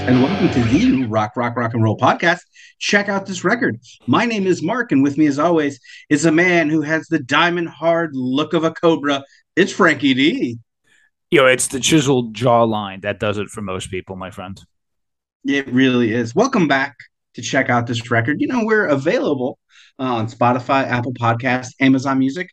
and welcome to the Rock, Rock, Rock and Roll podcast. Check out this record. My name is Mark, and with me, as always, is a man who has the diamond hard look of a cobra. It's Frankie D. You know, it's the chiseled jawline that does it for most people, my friend. It really is. Welcome back to check out this record. You know, we're available on Spotify, Apple Podcasts, Amazon Music,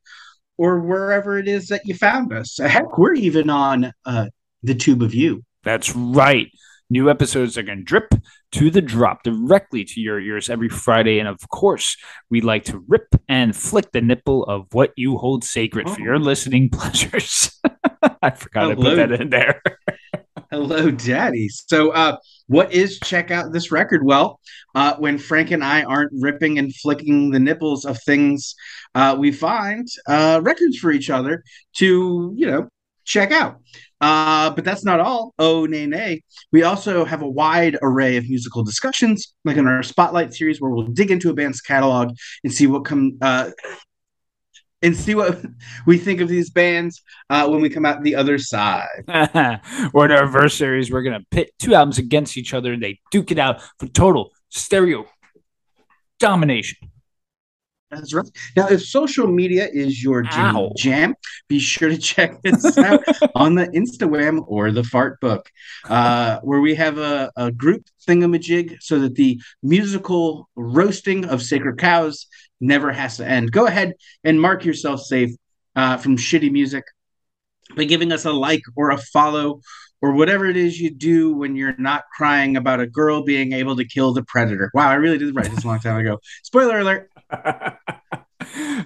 or wherever it is that you found us. Heck, we're even on uh, the Tube of You. That's right. New episodes are going to drip to the drop directly to your ears every Friday. And of course, we like to rip and flick the nipple of what you hold sacred oh. for your listening pleasures. I forgot Hello. to put that in there. Hello, Daddy. So, uh, what is check out this record? Well, uh, when Frank and I aren't ripping and flicking the nipples of things, uh, we find uh, records for each other to, you know, check out. Uh, but that's not all. Oh, nay, nay. We also have a wide array of musical discussions, like in our Spotlight series, where we'll dig into a band's catalog and see what come uh, and see what we think of these bands uh, when we come out the other side. or in our verse series, we're gonna pit two albums against each other and they duke it out for total stereo domination. That's right. Now, if social media is your jam, jam be sure to check this out on the Instagram or the Fart Book, uh, where we have a, a group thingamajig so that the musical roasting of sacred cows never has to end. Go ahead and mark yourself safe uh, from shitty music by giving us a like or a follow or whatever it is you do when you're not crying about a girl being able to kill the predator. Wow, I really did write this a long time ago. Spoiler alert.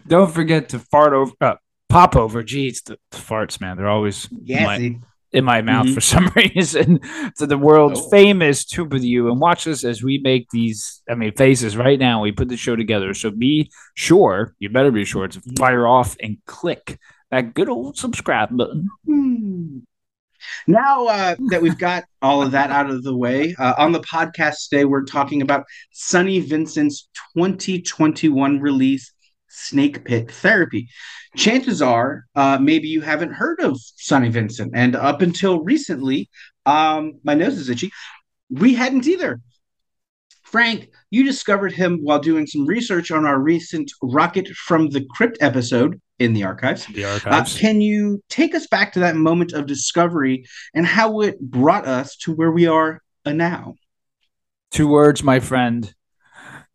Don't forget to fart over, uh, pop over. Geez, the, the, farts, man, they're always in my, in my mouth mm-hmm. for some reason. to the world's oh. famous Tube of You, and watch us as we make these. I mean, faces right now. We put the show together, so be sure. You better be sure to fire off and click that good old subscribe button. Hmm. Now uh, that we've got all of that out of the way, uh, on the podcast today, we're talking about Sonny Vincent's 2021 release, Snake Pit Therapy. Chances are, uh, maybe you haven't heard of Sonny Vincent. And up until recently, um, my nose is itchy, we hadn't either. Frank, you discovered him while doing some research on our recent Rocket from the Crypt episode in the archives. The archives. Uh, can you take us back to that moment of discovery and how it brought us to where we are now? Two words, my friend.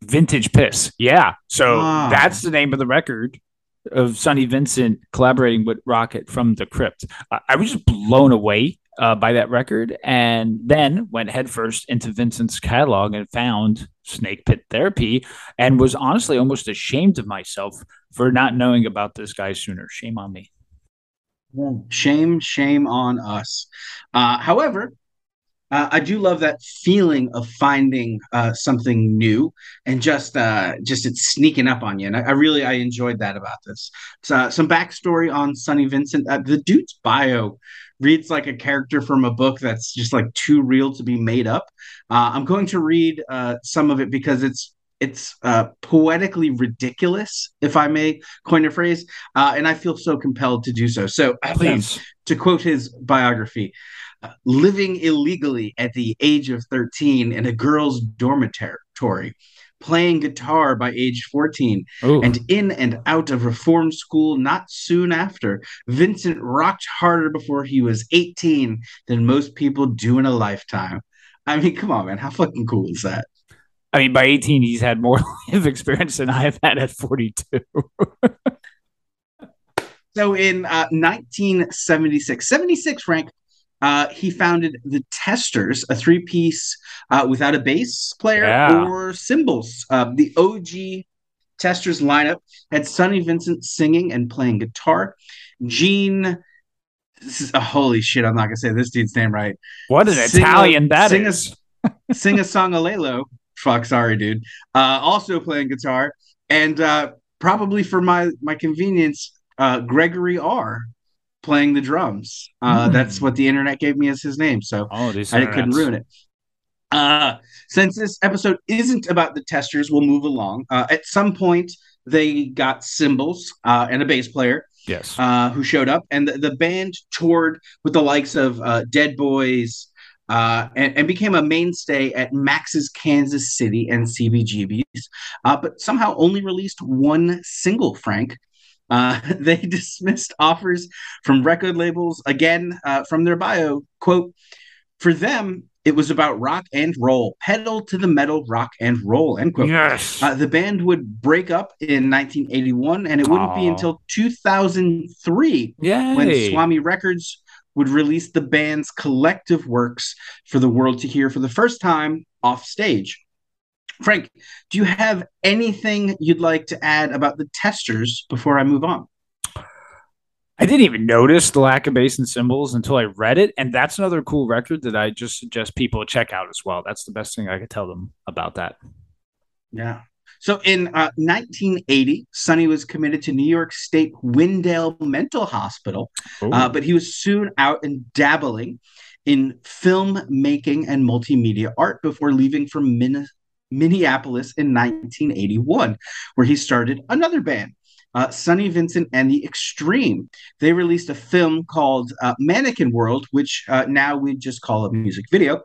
Vintage piss. Yeah. So ah. that's the name of the record of Sonny Vincent collaborating with Rocket from the Crypt. I, I was just blown away uh, by that record and then went headfirst into Vincent's catalog and found Snake Pit Therapy and was honestly almost ashamed of myself for not knowing about this guy sooner. Shame on me. Shame, shame on us. Uh, however, uh, I do love that feeling of finding uh, something new and just uh, just it's sneaking up on you. And I, I really I enjoyed that about this. So, some backstory on Sonny Vincent. Uh, the dude's bio reads like a character from a book that's just like too real to be made up. Uh, I'm going to read uh, some of it because it's it's uh, poetically ridiculous, if I may coin a phrase, uh, and I feel so compelled to do so. So, please, to quote his biography, uh, living illegally at the age of 13 in a girl's dormitory playing guitar by age 14 Ooh. and in and out of reform school not soon after. Vincent rocked harder before he was 18 than most people do in a lifetime. I mean, come on, man. How fucking cool is that? I mean, by 18, he's had more life experience than I have had at 42. so in uh, 1976, 76, Frank, uh, he founded the Testers, a three piece uh, without a bass player yeah. or cymbals. Uh, the OG Testers lineup had Sonny Vincent singing and playing guitar. Gene, this is a holy shit. I'm not gonna say this dude's name right. What an Sing Italian a, that is. Sing a Song Alelo. Fuck, sorry, dude. Uh, also playing guitar. And uh, probably for my, my convenience, uh, Gregory R playing the drums. Uh, mm. That's what the internet gave me as his name. So oh, I couldn't ruin it. Uh, since this episode isn't about the testers, we'll move along. Uh, at some point, they got cymbals uh, and a bass player. Yes. Uh, who showed up, and the, the band toured with the likes of uh, Dead Boys, uh, and, and, became a mainstay at Max's Kansas City and CBGB's, uh, but somehow only released one single, Frank. Uh, they dismissed offers from record labels again uh, from their bio. Quote, for them, it was about rock and roll, pedal to the metal rock and roll. End quote. Yes. Uh, the band would break up in 1981, and it wouldn't Aww. be until 2003 Yay. when Swami Records would release the band's collective works for the world to hear for the first time off stage. Frank, do you have anything you'd like to add about the testers before I move on? I didn't even notice the lack of bass and cymbals until I read it. And that's another cool record that I just suggest people check out as well. That's the best thing I could tell them about that. Yeah. So in uh, 1980, Sonny was committed to New York State Wingdale Mental Hospital, uh, but he was soon out and dabbling in film making and multimedia art before leaving for Min- Minneapolis in 1981, where he started another band uh, Sonny Vincent and the Extreme. They released a film called uh, Mannequin World, which uh, now we just call a music video,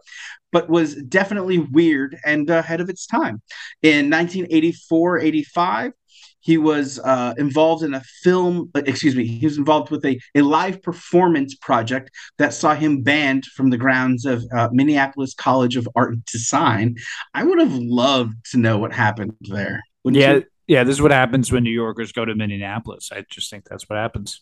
but was definitely weird and ahead of its time. In 1984 85, he was uh, involved in a film, uh, excuse me, he was involved with a, a live performance project that saw him banned from the grounds of uh, Minneapolis College of Art and Design. I would have loved to know what happened there. yeah. You? Yeah, this is what happens when New Yorkers go to Minneapolis. I just think that's what happens.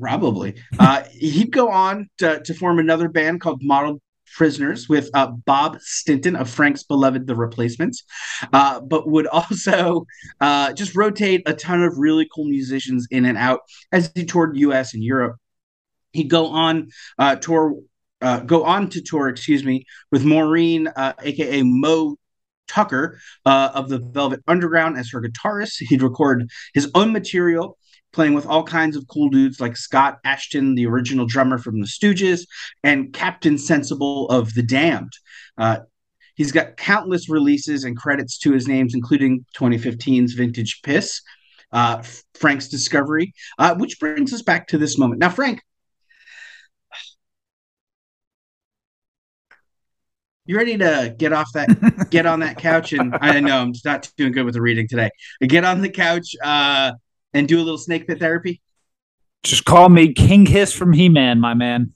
Probably. Uh, he'd go on to, to form another band called Model Prisoners with uh, Bob Stinson of Frank's beloved The Replacements, uh, but would also uh, just rotate a ton of really cool musicians in and out as he toured U.S. and Europe. He'd go on uh, tour, uh, go on to tour, excuse me, with Maureen, aka uh, Moe Tucker of the Velvet Underground as her guitarist. He'd record his own material, playing with all kinds of cool dudes like Scott Asheton, the original drummer from the Stooges, and Captain Sensible of The Damned. Uh, he's got countless releases and credits to his names, including 2015's Vintage Piss, uh, Frank's Discovery, uh, which brings us back to this moment. Now, Frank, you ready to get off that get on that couch and i know i'm not doing good with the reading today get on the couch uh, and do a little snake pit therapy? Just call me king hiss from he-man my man.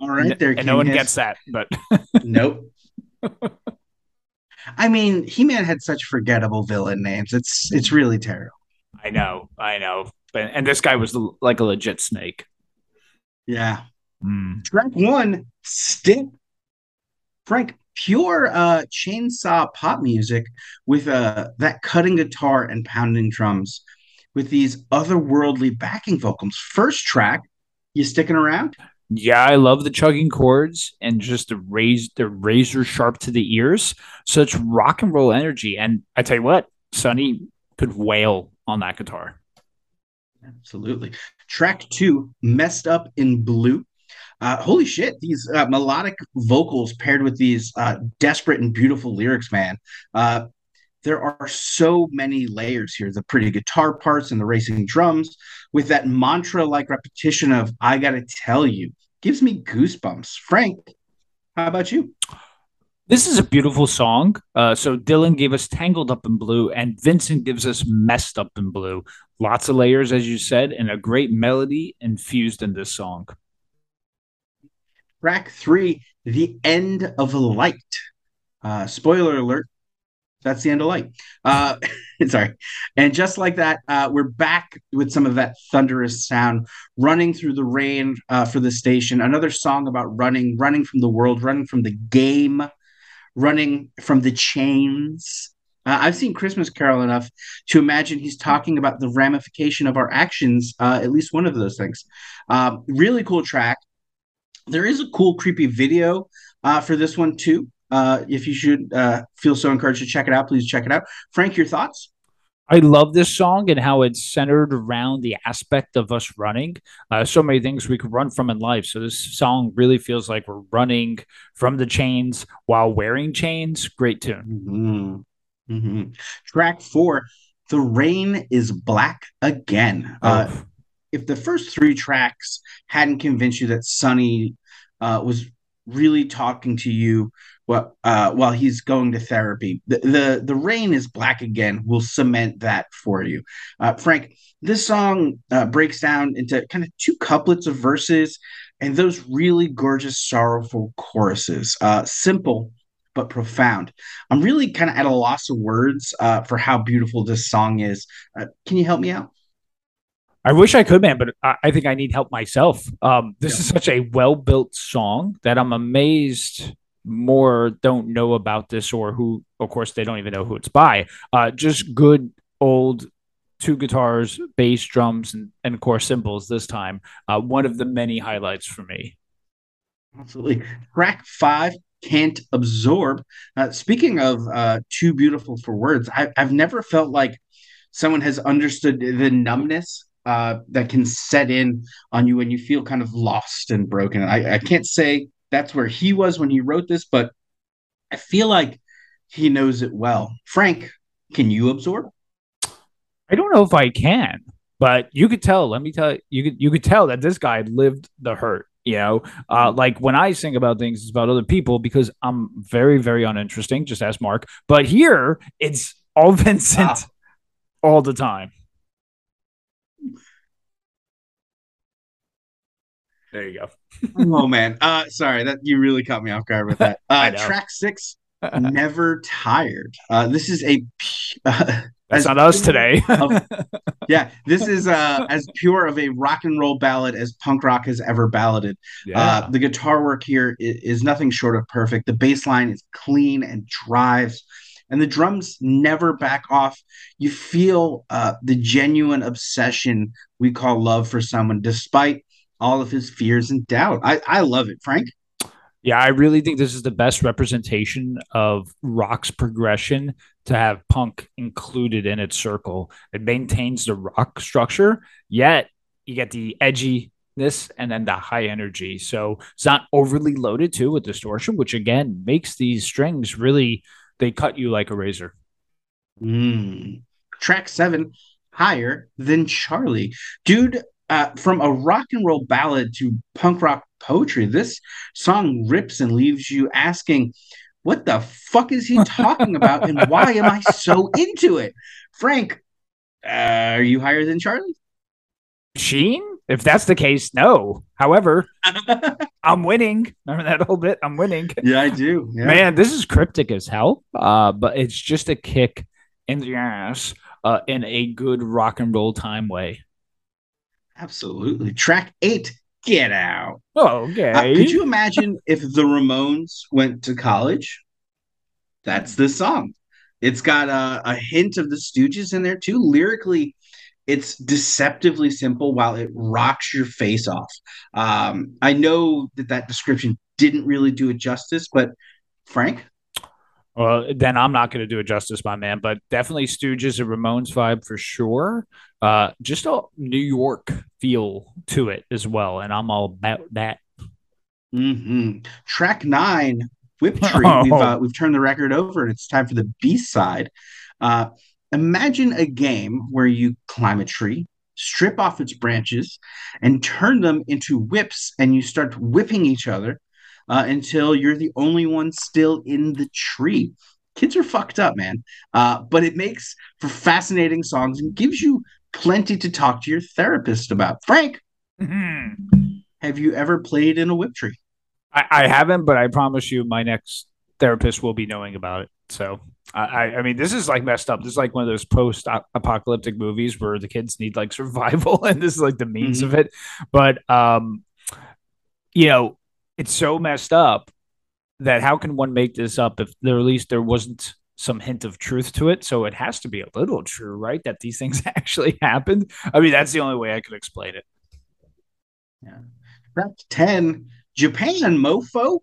All right there and no one hiss. gets that but nope. I mean he-man had such forgettable villain names. It's it's really terrible. I know i know. And this guy was like a legit snake. Yeah. Mm. track one stick. Frank, pure uh, chainsaw pop music with uh, that cutting guitar and pounding drums with these otherworldly backing vocals. First track, you sticking around? Yeah, I love the chugging chords and just the raise the razor sharp to the ears. Such rock and roll energy. And I tell you what, Sonny could wail on that guitar. Absolutely. Track two, Messed Up in Blue. Uh, holy shit, these uh, melodic vocals paired with these uh, desperate and beautiful lyrics, man. There are so many layers here the pretty guitar parts and the racing drums with that mantra like repetition of I gotta tell you gives me goosebumps. Frank, how about you? This is a beautiful song. Uh, so Dylan gave us Tangled Up in Blue, and Vincent gives us Messed Up in Blue. Lots of layers, as you said, and a great melody infused in this song. Track three, The End of Light. Uh, spoiler alert, that's the end of light. Uh, sorry. And just like that, uh, we're back with some of that thunderous sound running through the rain uh, for the station. Another song about running, running from the world, running from the game, running from the chains. Uh, I've seen Christmas Carol enough to imagine he's talking about the ramification of our actions, uh, at least one of those things. Uh, really cool track. There is a cool, creepy video uh, for this one too. Uh, if you should uh, feel so encouraged to check it out, please check it out. Frank, your thoughts? I love this song and how it's centered around the aspect of us running. Uh, so many things we could run from in life. So this song really feels like we're running from the chains while wearing chains. Great tune. Mm-hmm. Mm-hmm. Track four, "The Rain Is Black Again." Uh, oh. If the first three tracks hadn't convinced you that Sonny uh, was really talking to you while, uh, while he's going to therapy. The, the, the rain is black again will cement that for you. Uh, Frank, this song uh, breaks down into kind of two couplets of verses and those really gorgeous, sorrowful choruses. Uh, simple but profound. I'm really kind of at a loss of words uh, for how beautiful this song is. Uh, can you help me out? I wish I could, man, but I, I think I need help myself. Um, this yeah. is such a well built song that I'm amazed more don't know about this or who, of course, they don't even know who it's by. Uh, just good old two guitars, bass, drums, and, and of course cymbals this time. Uh, one of the many highlights for me. Absolutely. Track five, Can't Absorb. Uh, speaking of uh, too beautiful for words, I, I've never felt like someone has understood the numbness uh, that can set in on you when you feel kind of lost and broken. I, I can't say that's where he was when he wrote this, but I feel like he knows it well. Frank, can you absorb? I don't know if I can, but you could tell. Let me tell you, you could you could tell that this guy lived the hurt. You know, uh, like when I sing about things, it's about other people because I'm very, very uninteresting. Just ask Mark. But here, it's all Vincent wow. all the time. There you go. oh man. Uh sorry, that you really caught me off guard with that. Uh track six, never tired. Uh this is a uh, that's not us today. of, yeah, this is uh, as pure of a rock and roll ballad as punk rock has ever balladed. Yeah. Uh, the guitar work here is, is, nothing short of perfect. The bass line is clean and drives, and the drums never back off. You feel uh, the genuine obsession we call love for someone, despite all of his fears and doubt. I, I love it, Frank. Yeah, I really think this is the best representation of rock's progression to have punk included in its circle. It maintains the rock structure, yet you get the edginess and then the high energy. So it's not overly loaded too with distortion, which again makes these strings really they cut you like a razor. Mm. Track seven, higher than Charlie. Dude, uh, from a rock and roll ballad to punk rock poetry, this song rips and leaves you asking, what the fuck is he talking about and why am I so into it? Frank, uh, are you higher than Charlie? Sheen? If that's the case, no. However, I'm winning. Remember that whole bit? I'm winning. Yeah, I do. Yeah. Man, this is cryptic as hell. Uh, but it's just a kick in the ass uh, in a good rock and roll time way. Absolutely. Track eight, Get Out. Oh, okay. Uh, could you imagine if the Ramones went to college? That's the song. It's got a, a hint of the Stooges in there too. Lyrically, it's deceptively simple while it rocks your face off. Um, I know that that description didn't really do it justice, but Frank, well, then I'm not going to do it justice, my man. But definitely Stooges and Ramones vibe for sure. Uh, just a New York feel to it as well, and I'm all about that. Mm-hmm. Track nine, Whip Tree. Oh. We've uh, we've turned the record over, and it's time for the B side. Uh, imagine a game where you climb a tree, strip off its branches, and turn them into whips, and you start whipping each other uh, until you're the only one still in the tree. Kids are fucked up, man. Uh, but it makes for fascinating songs and gives you plenty to talk to your therapist about. Frank, mm-hmm. have you ever played in a whip tree? I, I, haven't, but I promise you, my next therapist will be knowing about it. So, I, I mean, this is like messed up. This is like one of those post-apocalyptic movies where the kids need like survival, and this is like the means mm-hmm. of it. But, um, you know, it's so messed up that how can one make this up if there at least there wasn't some hint of truth to it? So it has to be a little true, right? That these things actually happened. I mean, that's the only way I could explain it. Yeah. That's 10. Japan, mofo.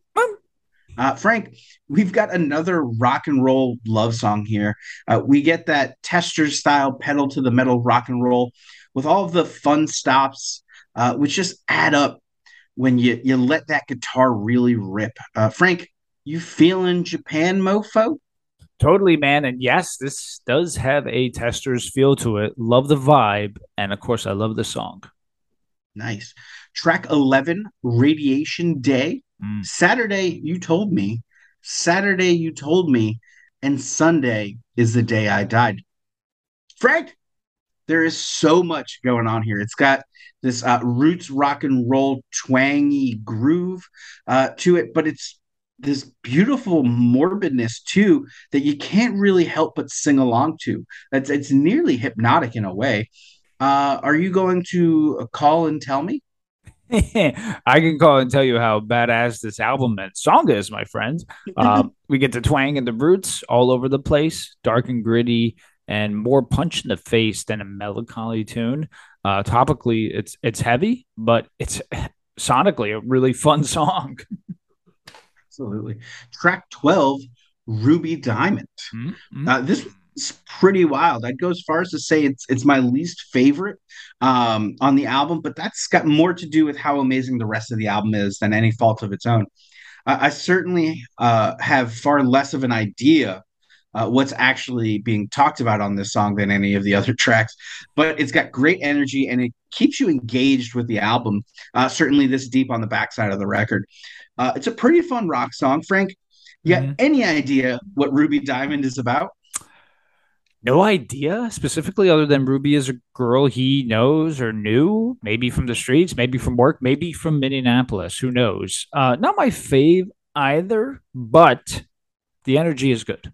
Uh, Frank, we've got another rock and roll love song here. Uh, we get that tester style pedal to the metal rock and roll with all the fun stops, uh, which just add up when you you let that guitar really rip. Uh, Frank, you feeling Japan mofo? Totally, man. And yes, this does have a tester's feel to it. Love the vibe. And of course, I love the song. Nice. Track 11, Radiation Day. Mm. Saturday, you told me. Saturday, you told me. And Sunday is the day I died. Frank, there is so much going on here. It's got this uh, roots rock and roll twangy groove uh, to it, but it's this beautiful morbidness too that you can't really help but sing along to. It's it's nearly hypnotic in a way. Uh, are you going to call and tell me? I can call and tell you how badass this album and song is, my friend. Uh, we get the twang and the roots all over the place, dark and gritty, and more punch in the face than a melancholy tune. Uh, topically, it's it's heavy, but it's sonically a really fun song. Absolutely. Track 12, Ruby Diamond. Mm-hmm. Uh, this is pretty wild. I'd go as far as to say it's it's my least favorite um, on the album, but that's got more to do with how amazing the rest of the album is than any fault of its own. Uh, I certainly uh, have far less of an idea uh, what's actually being talked about on this song than any of the other tracks. But it's got great energy and it keeps you engaged with the album, uh, certainly this deep on the backside of the record. Uh, it's a pretty fun rock song. Frank, you mm-hmm. got any idea what Ruby Diamond is about? No idea specifically, other than Ruby is a girl he knows or knew, maybe from the streets, maybe from work, maybe from Minneapolis. Who knows? Uh, not my fave either, but the energy is good.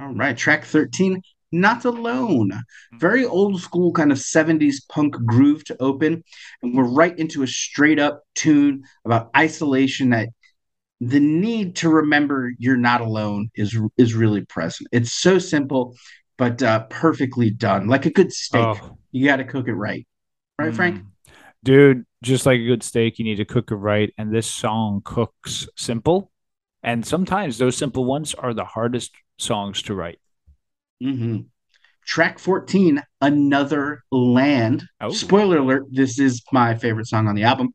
All right, track 13, Not Alone. Very old school kind of 70s punk groove to open. And we're right into a straight up tune about isolation that the need to remember you're not alone is is really present. It's so simple, but uh, perfectly done. Like a good steak, oh. you got to cook it right. Right, mm. Frank? Dude, just like a good steak, you need to cook it right. And this song cooks simple. And sometimes those simple ones are the hardest songs to write. Mm-hmm. Track 14, Another Land. Oh. Spoiler alert, this is my favorite song on the album.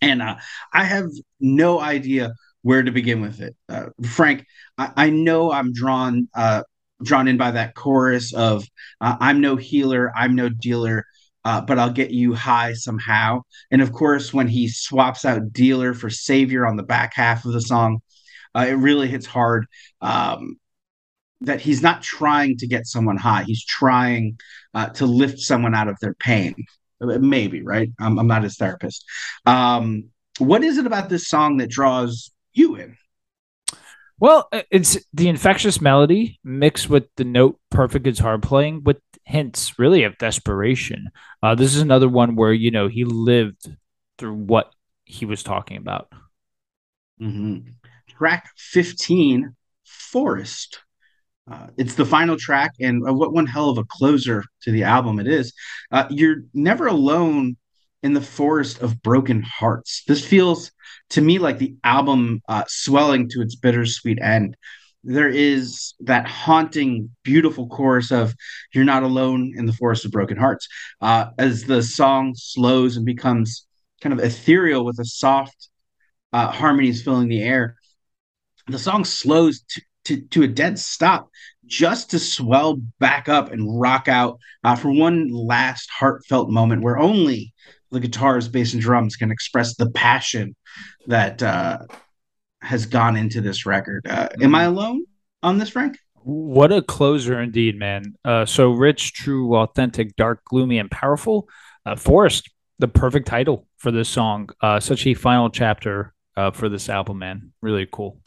And uh, I have no idea where to begin with it. Uh, Frank, I, I, know I'm drawn uh, drawn in by that chorus of uh, I'm no healer, I'm no dealer, uh, but I'll get you high somehow. And of course, when he swaps out dealer for savior on the back half of the song, uh, it really hits hard. Um, that he's not trying to get someone high. He's trying uh, to lift someone out of their pain. Maybe, right? I'm, I'm not his therapist. Um, what is it about this song that draws you in? Well, it's the infectious melody mixed with the note perfect guitar playing with hints really of desperation. Uh, this is another one where, you know, he lived through what he was talking about. Mm-hmm. Track 15, Forest. Uh, it's the final track, and uh, what one hell of a closer to the album it is. Uh, you're never alone in the forest of broken hearts. This feels to me like the album uh, swelling to its bittersweet end. There is that haunting, beautiful chorus of "You're not alone in the forest of broken hearts." Uh, as the song slows and becomes kind of ethereal with a soft uh, harmonies filling the air, the song slows to, to, to a dead stop just to swell back up and rock out uh, for one last heartfelt moment where only the guitars, bass, and drums can express the passion that uh, has gone into this record. Uh, am I alone on this, Frank? What a closer indeed, man. Uh, so rich, true, authentic, dark, gloomy, and powerful. Uh, Forest, the perfect title for this song. Uh, such a final chapter for this album, man. Really cool.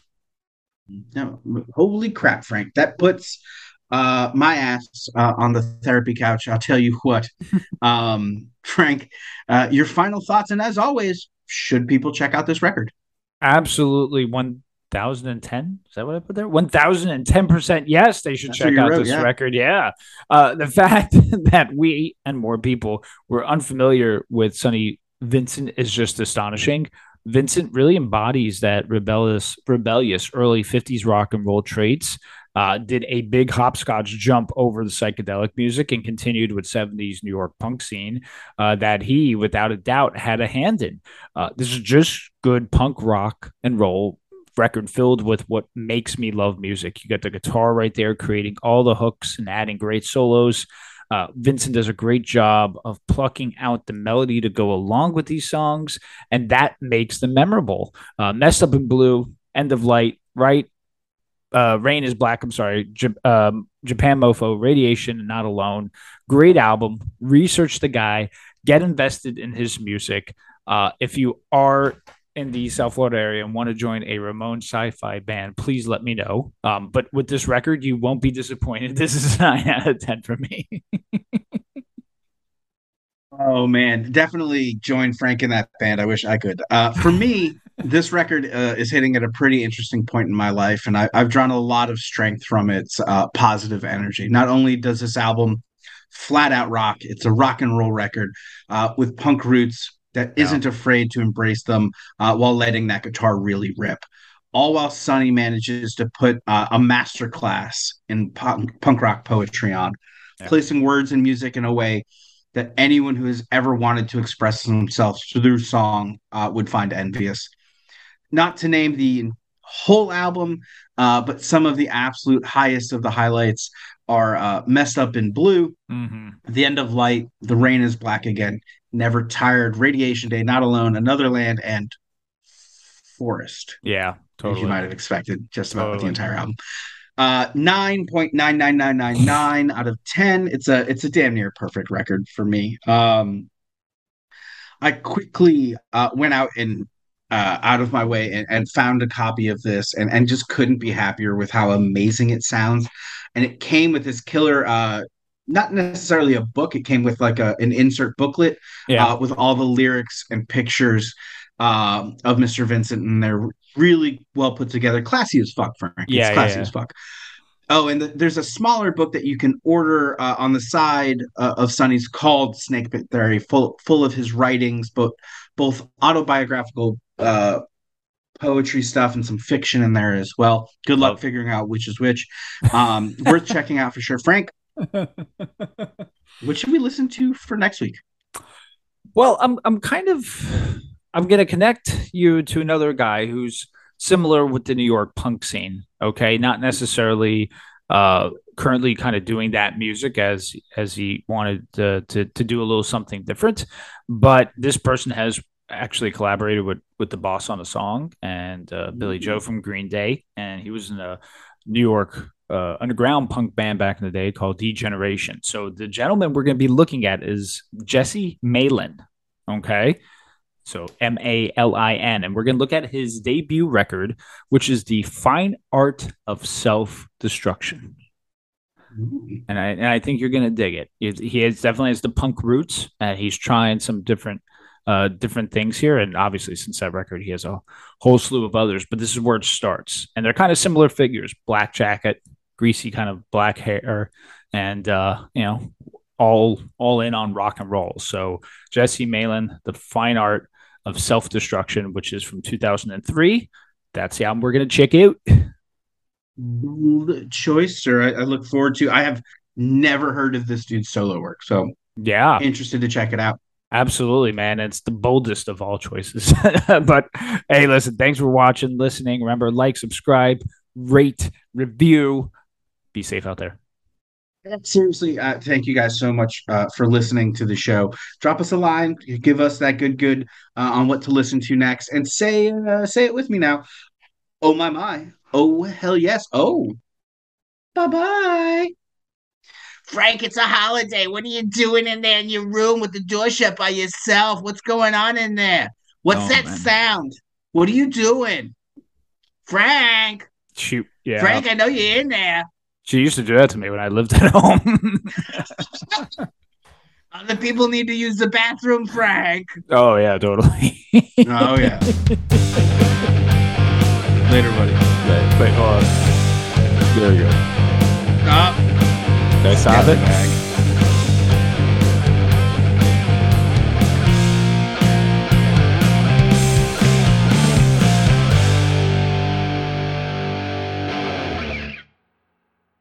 No, holy crap, Frank! That puts uh, my ass uh, on the therapy couch. I'll tell you what, um, Frank. Uh, your final thoughts, and as always, should people check out this record? Absolutely, one thousand and ten. Is that what I put there? One thousand and ten percent. Yes, they should That's check out wrote, this yeah. record. Yeah, uh, the fact that we and more people were unfamiliar with Sonny Vincent is just astonishing. Vincent really embodies that rebellious, rebellious early 50s rock and roll traits. Uh, did a big hopscotch jump over the psychedelic music and continued with 70s New York punk scene uh, that he, without a doubt, had a hand in. Uh, this is just good punk rock and roll record filled with what makes me love music. You got the guitar right there, creating all the hooks and adding great solos. Uh, Vincent does a great job of plucking out the melody to go along with these songs, and that makes them memorable. Uh, Messed Up in Blue, End of Light, right? Uh, Rain is Black. I'm sorry. J- um, Japan Mofo, Radiation, and Not Alone. Great album. Research the guy. Get invested in his music. Uh, if you are in the South Florida area and want to join a Ramon sci-fi band, please let me know. Um, but with this record, you won't be disappointed. This is a nine out of ten for me. oh man, definitely join Frank in that band. I wish I could. Uh, for me, this record uh, is hitting at a pretty interesting point in my life, and I, have drawn a lot of strength from its uh, positive energy. Not only does this album flat out rock, it's a rock and roll record uh, with punk roots that isn't afraid to embrace them uh, while letting that guitar really rip. All while Sonny manages to put uh, a master class in punk, punk rock poetry on, yeah. placing words and music in a way that anyone who has ever wanted to express themselves through song uh, would find envious. Not to name the whole album, uh, but some of the absolute highest of the highlights are uh, Messed Up in Blue, mm-hmm. The End of Light, The Rain is Black Again, Never Tired, Radiation Day, Not Alone, Another Land, and Forest. Yeah, totally. You might have expected, just about totally. the entire album. Uh, nine point nine nine nine nine nine out of ten. It's a it's a damn near perfect record for me. Um, I quickly uh, went out and uh, out of my way and, and found a copy of this and, and just couldn't be happier with how amazing it sounds. And it came with this killer uh, not necessarily a book. It came with like a an insert booklet yeah. uh, with all the lyrics and pictures um, of Mr. Vincent, and they're really well put together. Classy as fuck, Frank. Yeah, it's classy yeah, yeah. as fuck. Oh, and the, there's a smaller book that you can order uh, on the side uh, of Sonny's called Snake Pit Theory, full full of his writings, both both autobiographical uh, poetry stuff and some fiction in there as well. Good luck figuring out which is which. Um, worth checking out for sure. Frank, what should we listen to for next week? Well, I'm I'm kind of I'm gonna connect you to another guy who's similar with the New York punk scene. Okay, not necessarily uh, currently kind of doing that music as as he wanted to, to to do a little something different, but this person has actually collaborated with with the boss on a song and uh, Billie Joe from Green Day, and he was in a New York uh, underground punk band back in the day called D-Generation. So the gentleman we're going to be looking at is Jesse Malin. Okay. So M A L I N. And we're going to look at his debut record, which is The Fine Art of Self Destruction. And I, and I think you're going to dig it. He has definitely has the punk roots. Uh, he's trying some different uh, different things here. And obviously, since that record, he has a whole slew of others. But this is where it starts. And they're kind of similar figures black jacket, greasy kind of black hair, and uh, you know, all all in on rock and roll. So Jesse Malin, the fine art of self destruction, which is from 2003. That's the album we're gonna check out. Bold choice, sir. I, I look forward to. I have never heard of this dude's solo work, so yeah, interested to check it out. Absolutely, man. It's the boldest of all choices. but hey, listen, thanks for watching, listening. Remember, like, subscribe, rate, review be safe out there. Seriously, uh, thank you guys so much uh, for listening to the show. Drop us a line, give us that good good uh, on what to listen to next, and say uh, say it with me now. Oh my my! Oh hell yes! Oh, bye bye. Frank, it's a holiday. What are you doing in there in your room with the door shut by yourself? What's going on in there? What's oh, that man. sound? What are you doing? Frank. Shoot. Yeah. Frank, I know you're in there. She used to do that to me when I lived at home. Other people need to use the bathroom, Frank. Oh yeah, totally. oh yeah. Later, buddy. Wait, wait, hold on. There we go. Oh. Did I stop it?